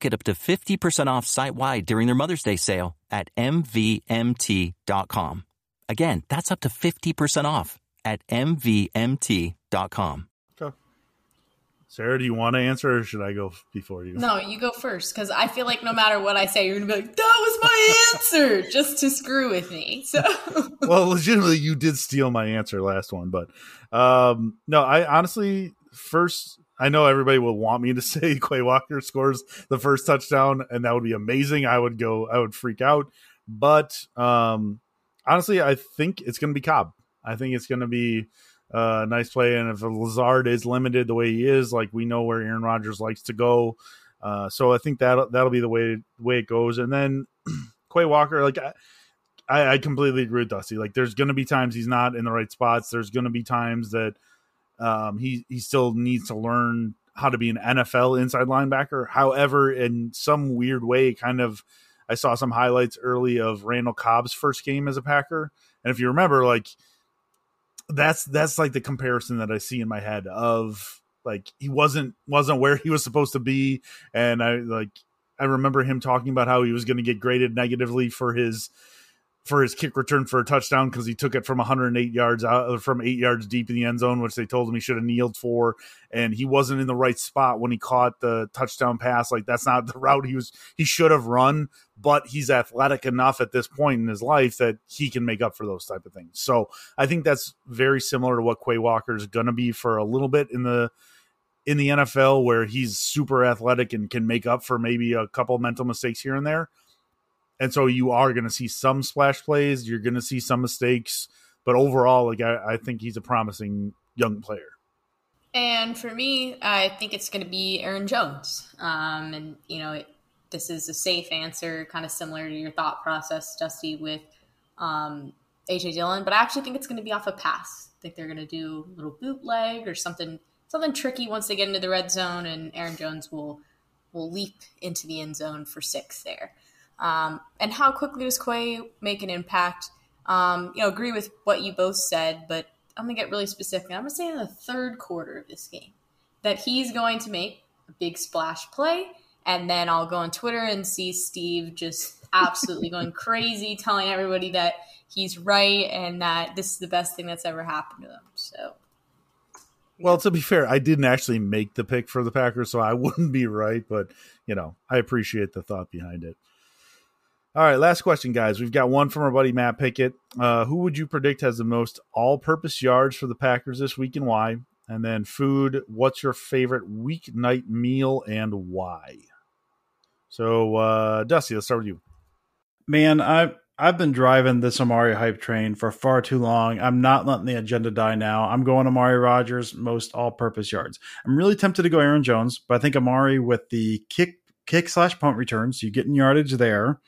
Get up to 50% off site wide during their Mother's Day sale at MVMT.com. Again, that's up to 50% off at MVMT.com. Sarah, do you want to answer, or should I go before you? no, you go first because I feel like no matter what I say, you're going to be like, that was my answer just to screw with me. So, well, legitimately, you did steal my answer last one, but um, no, I honestly first. I know everybody will want me to say Quay Walker scores the first touchdown, and that would be amazing. I would go, I would freak out, but um, honestly, I think it's going to be Cobb. I think it's going to be a nice play, and if Lazard is limited the way he is, like we know where Aaron Rodgers likes to go, uh, so I think that that'll be the way way it goes. And then Quay Walker, like. I, I, I completely agree with Dusty. Like, there's going to be times he's not in the right spots. There's going to be times that um, he he still needs to learn how to be an NFL inside linebacker. However, in some weird way, kind of, I saw some highlights early of Randall Cobb's first game as a Packer, and if you remember, like that's that's like the comparison that I see in my head of like he wasn't wasn't where he was supposed to be, and I like I remember him talking about how he was going to get graded negatively for his for his kick return for a touchdown because he took it from 108 yards uh, out from eight yards deep in the end zone, which they told him he should have kneeled for, and he wasn't in the right spot when he caught the touchdown pass. Like that's not the route he was he should have run, but he's athletic enough at this point in his life that he can make up for those type of things. So I think that's very similar to what Quay Walker is going to be for a little bit in the in the NFL, where he's super athletic and can make up for maybe a couple mental mistakes here and there. And so you are going to see some splash plays. You're going to see some mistakes, but overall, like I, I think he's a promising young player. and for me, I think it's going to be Aaron Jones. Um, and, you know, it, this is a safe answer, kind of similar to your thought process, Dusty, with um, AJ Dillon, but I actually think it's going to be off a pass. I think they're going to do a little bootleg or something something tricky once they get into the red zone, and Aaron Jones will will leap into the end zone for six there. Um, and how quickly does Quay make an impact? Um, you know, agree with what you both said, but I'm gonna get really specific. I'm gonna say in the third quarter of this game that he's going to make a big splash play, and then I'll go on Twitter and see Steve just absolutely going crazy, telling everybody that he's right and that this is the best thing that's ever happened to them. So well, to be fair, I didn't actually make the pick for the Packers, so I wouldn't be right, but you know, I appreciate the thought behind it. All right, last question, guys. We've got one from our buddy Matt Pickett. Uh, who would you predict has the most all-purpose yards for the Packers this week, and why? And then food. What's your favorite weeknight meal and why? So, uh, Dusty, let's start with you. Man, I I've been driving this Amari hype train for far too long. I'm not letting the agenda die now. I'm going Amari Rodgers, most all purpose yards. I'm really tempted to go Aaron Jones, but I think Amari with the kick kick slash punt returns, so you get in yardage there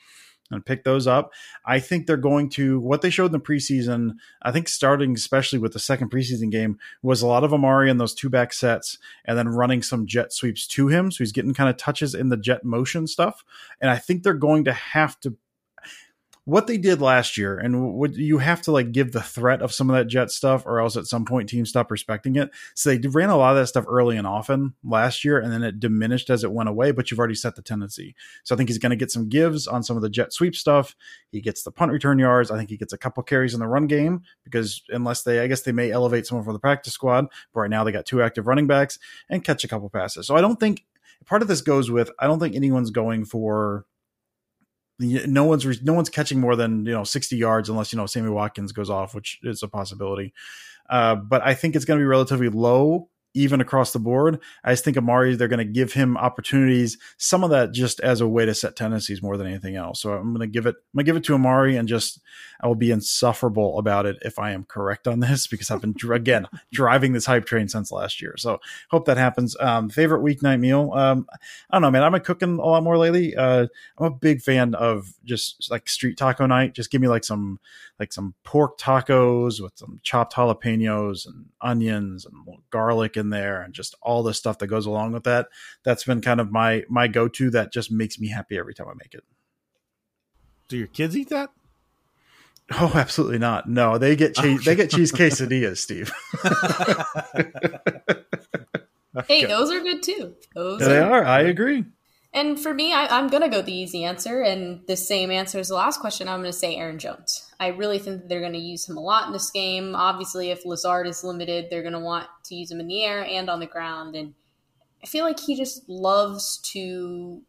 and pick those up. I think they're going to what they showed in the preseason. I think starting especially with the second preseason game was a lot of Amari in those two back sets, and then running some jet sweeps to him. So he's getting kind of touches in the jet motion stuff. And I think they're going to have to what they did last year, and would you have to like give the threat of some of that jet stuff, or else at some point teams stop respecting it. So they ran a lot of that stuff early and often last year, and then it diminished as it went away. But you've already set the tendency. So I think he's going to get some gives on some of the jet sweep stuff. He gets the punt return yards. I think he gets a couple carries in the run game because unless they, I guess they may elevate someone from the practice squad. But right now they got two active running backs and catch a couple passes. So I don't think part of this goes with I don't think anyone's going for no one's no one's catching more than you know 60 yards unless you know Sammy Watkins goes off, which is a possibility. Uh, but I think it's going to be relatively low even across the board. I just think Amari, they're going to give him opportunities, some of that just as a way to set tendencies more than anything else. So I'm going to give it, I'm going to give it to Amari and just, I will be insufferable about it if I am correct on this because I've been, again, driving this hype train since last year. So hope that happens. Um, favorite weeknight meal. Um, I don't know, man. I've been cooking a lot more lately. Uh, I'm a big fan of just like street taco night. Just give me like some, like some pork tacos with some chopped jalapenos and onions and garlic in there and just all the stuff that goes along with that. That's been kind of my my go to. That just makes me happy every time I make it. Do your kids eat that? Oh, absolutely not. No, they get cheese. they get cheese quesadillas, Steve. hey, those are good too. Those they are. are. I agree. And for me, I, am going to go the easy answer. And the same answer as the last question. I'm going to say Aaron Jones. I really think that they're going to use him a lot in this game. Obviously, if Lazard is limited, they're going to want to use him in the air and on the ground. And I feel like he just loves to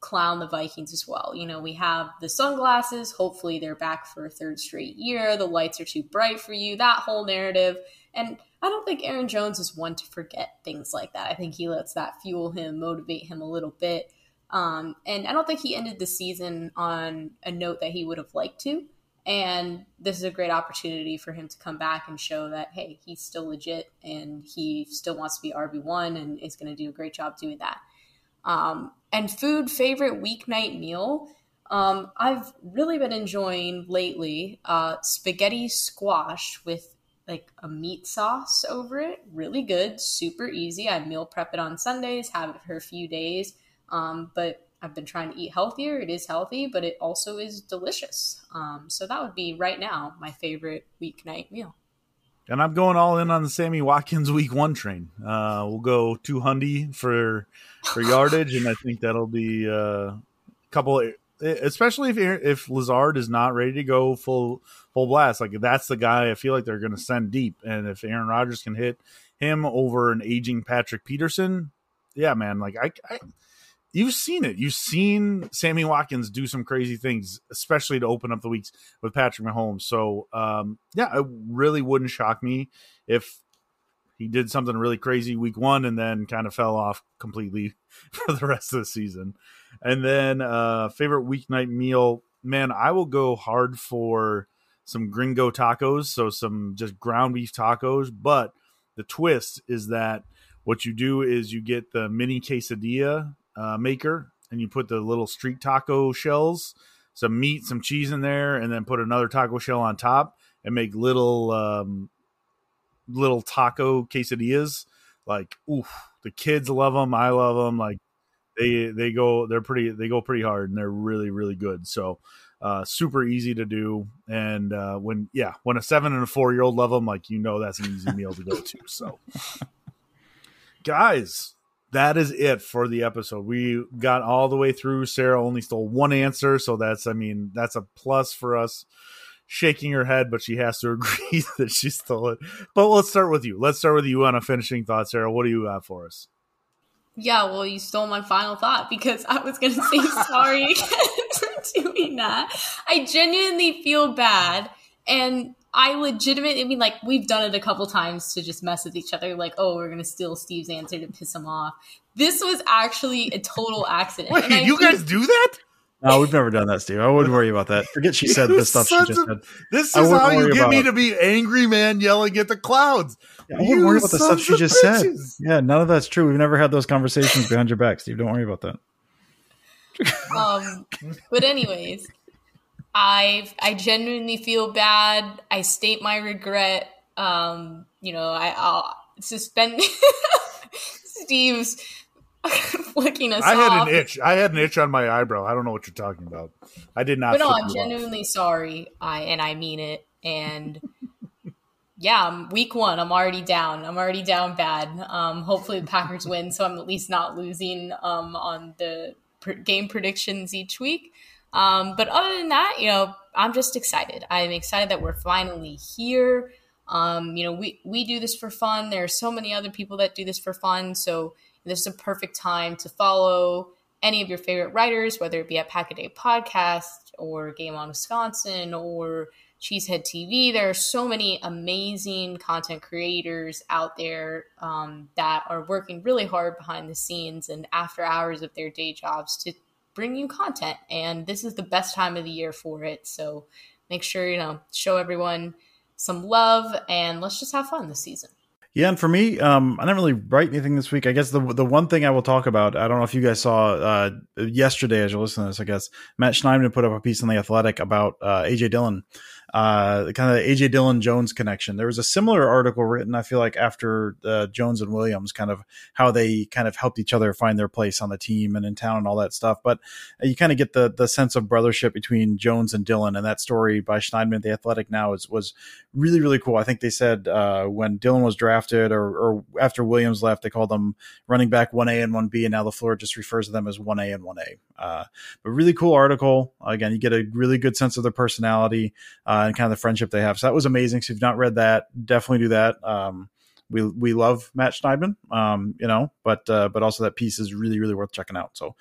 clown the Vikings as well. You know, we have the sunglasses. Hopefully, they're back for a third straight year. The lights are too bright for you. That whole narrative. And I don't think Aaron Jones is one to forget things like that. I think he lets that fuel him, motivate him a little bit. Um, and I don't think he ended the season on a note that he would have liked to. And this is a great opportunity for him to come back and show that, hey, he's still legit and he still wants to be RB1 and is going to do a great job doing that. Um, and food favorite weeknight meal. Um, I've really been enjoying lately uh, spaghetti squash with like a meat sauce over it. Really good, super easy. I meal prep it on Sundays, have it for a few days um, but I've been trying to eat healthier. It is healthy, but it also is delicious. Um, so that would be right now my favorite weeknight meal. And I'm going all in on the Sammy Watkins week one train. Uh, we'll go two hundy for for yardage, and I think that'll be uh, a couple. Especially if if Lazard is not ready to go full full blast, like that's the guy I feel like they're going to send deep. And if Aaron Rodgers can hit him over an aging Patrick Peterson, yeah, man, like I, I you've seen it. You've seen Sammy Watkins do some crazy things, especially to open up the weeks with Patrick Mahomes. So, um, yeah, it really wouldn't shock me if he did something really crazy week one and then kind of fell off completely for the rest of the season. And then, uh, favorite weeknight meal, man, I will go hard for some gringo tacos. So, some just ground beef tacos. But the twist is that what you do is you get the mini quesadilla uh, maker and you put the little street taco shells, some meat, some cheese in there, and then put another taco shell on top and make little um, little taco quesadillas like oof, the kids love them. I love them. Like they they go they're pretty they go pretty hard and they're really really good. So uh, super easy to do. And uh, when yeah, when a seven and a four year old love them, like you know that's an easy meal to go to. So guys, that is it for the episode. We got all the way through. Sarah only stole one answer, so that's I mean that's a plus for us. Shaking her head, but she has to agree that she stole it. But let's start with you. Let's start with you on a finishing thought, Sarah. What do you have for us? Yeah, well, you stole my final thought because I was going to say sorry again for doing that. I genuinely feel bad. And I legitimately I mean, like, we've done it a couple times to just mess with each other, like, oh, we're going to steal Steve's answer to piss him off. This was actually a total accident. Wait, you guys do that? No, we've never done that, Steve. I wouldn't worry about that. Forget she said the stuff she just said. This is how you get me to be angry man yelling at the clouds. Yeah, I wouldn't worry about the stuff she just bitches. said. Yeah, none of that's true. We've never had those conversations behind your back, Steve. Don't worry about that. Um, but anyways, I I genuinely feel bad. I state my regret. Um, you know, I, I'll suspend Steve's flicking us I had off. an itch. I had an itch on my eyebrow. I don't know what you're talking about. I did not. But no, I'm genuinely off. sorry. I and I mean it. And yeah, I'm week one. I'm already down. I'm already down bad. Um, hopefully the Packers win, so I'm at least not losing um, on the pr- game predictions each week. Um, but other than that, you know, I'm just excited. I'm excited that we're finally here. Um, you know, we we do this for fun. There are so many other people that do this for fun, so this is a perfect time to follow any of your favorite writers, whether it be at Pack a Day Podcast or Game on Wisconsin or Cheesehead TV. There are so many amazing content creators out there um, that are working really hard behind the scenes and after hours of their day jobs to bring you content. And this is the best time of the year for it. So make sure, you know, show everyone some love and let's just have fun this season. Yeah, and for me, um, I didn't really write anything this week. I guess the the one thing I will talk about, I don't know if you guys saw uh, yesterday as you're listening to this. I guess Matt Schneidman put up a piece in the Athletic about uh, AJ Dillon uh, kind of AJ Dillon Jones connection. There was a similar article written, I feel like, after uh, Jones and Williams, kind of how they kind of helped each other find their place on the team and in town and all that stuff. But you kind of get the the sense of brothership between Jones and Dillon, and that story by Schneidman, the Athletic, now is was really really cool. I think they said uh, when Dillon was drafted or, or after Williams left, they called them running back one A and one B, and now LaFleur just refers to them as one A and one A. Uh, but really cool article. Again, you get a really good sense of their personality. Uh, uh, and kind of the friendship they have. So that was amazing. So if you've not read that, definitely do that. Um, we we love Matt Schneidman, um, you know, but uh, but also that piece is really really worth checking out. So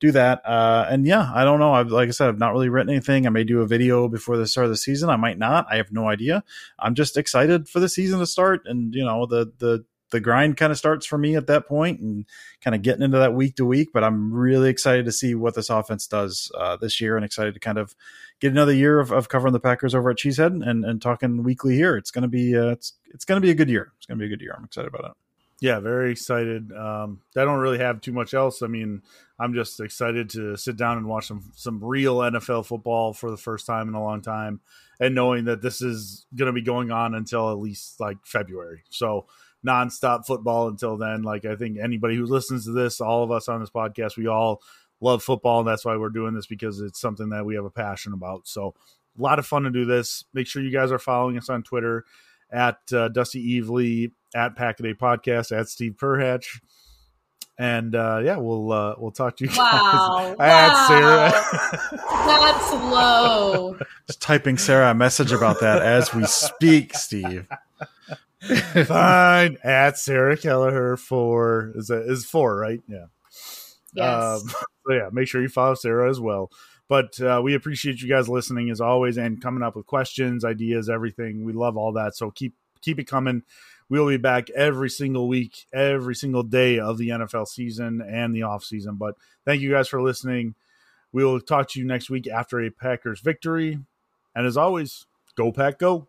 do that. Uh, and yeah, I don't know. I've like I said, I've not really written anything. I may do a video before the start of the season. I might not. I have no idea. I'm just excited for the season to start, and you know the the the grind kind of starts for me at that point and kind of getting into that week to week. But I'm really excited to see what this offense does uh, this year and excited to kind of get another year of, of covering the Packers over at Cheesehead and, and talking weekly here. It's to be uh, it's it's to be a good year. It's to be a good year. I'm excited about it. Yeah, very excited. Um, I don't really have too much else. I mean, I'm just excited to sit down and watch some some real NFL football for the first time in a long time, and knowing that this is going to be going on until at least like February. So nonstop football until then. Like I think anybody who listens to this, all of us on this podcast, we all love football, and that's why we're doing this because it's something that we have a passion about. So a lot of fun to do this. Make sure you guys are following us on Twitter at uh, Dusty Evely, at Packaday Podcast, at Steve Perhatch. And uh, yeah, we'll uh, we'll talk to you wow. guys. Wow. Sarah. That's low. Just typing Sarah a message about that as we speak, Steve. Fine. At Sarah Kelleher for is that is four, right? Yeah. Yes. Um, so yeah, make sure you follow Sarah as well. But uh, we appreciate you guys listening as always and coming up with questions, ideas, everything. We love all that. So keep keep it coming. We'll be back every single week, every single day of the NFL season and the off season. But thank you guys for listening. We will talk to you next week after a Packers victory. And as always, go pack go.